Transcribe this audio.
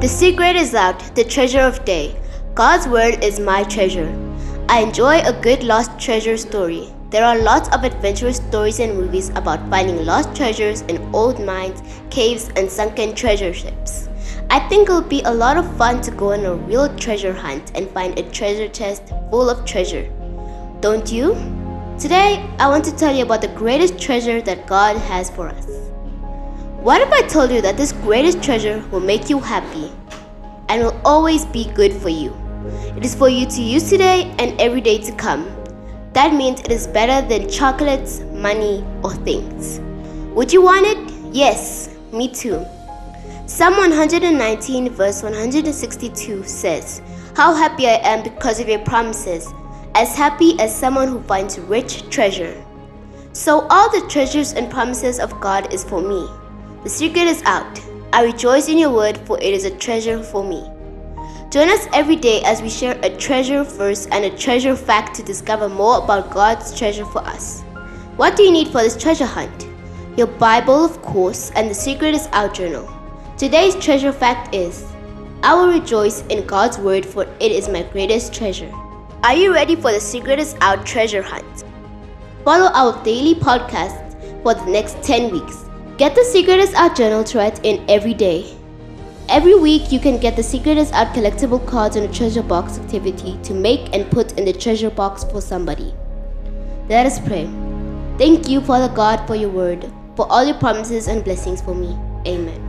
The secret is out, the treasure of day. God's word is my treasure. I enjoy a good lost treasure story. There are lots of adventurous stories and movies about finding lost treasures in old mines, caves, and sunken treasure ships. I think it'll be a lot of fun to go on a real treasure hunt and find a treasure chest full of treasure. Don't you? Today, I want to tell you about the greatest treasure that God has for us. What if I told you that this greatest treasure will make you happy and will always be good for you? It is for you to use today and every day to come. That means it is better than chocolates, money, or things. Would you want it? Yes, me too. Psalm 119, verse 162 says, How happy I am because of your promises, as happy as someone who finds rich treasure. So, all the treasures and promises of God is for me. The secret is out. I rejoice in your word, for it is a treasure for me. Join us every day as we share a treasure verse and a treasure fact to discover more about God's treasure for us. What do you need for this treasure hunt? Your Bible, of course, and the Secret is Out journal. Today's treasure fact is I will rejoice in God's word, for it is my greatest treasure. Are you ready for the Secret is Out treasure hunt? Follow our daily podcast for the next 10 weeks. Get the Secret is Out journal to write in every day. Every week, you can get the Secret is Out collectible cards in a treasure box activity to make and put in the treasure box for somebody. Let us pray. Thank you, Father God, for your word, for all your promises and blessings for me. Amen.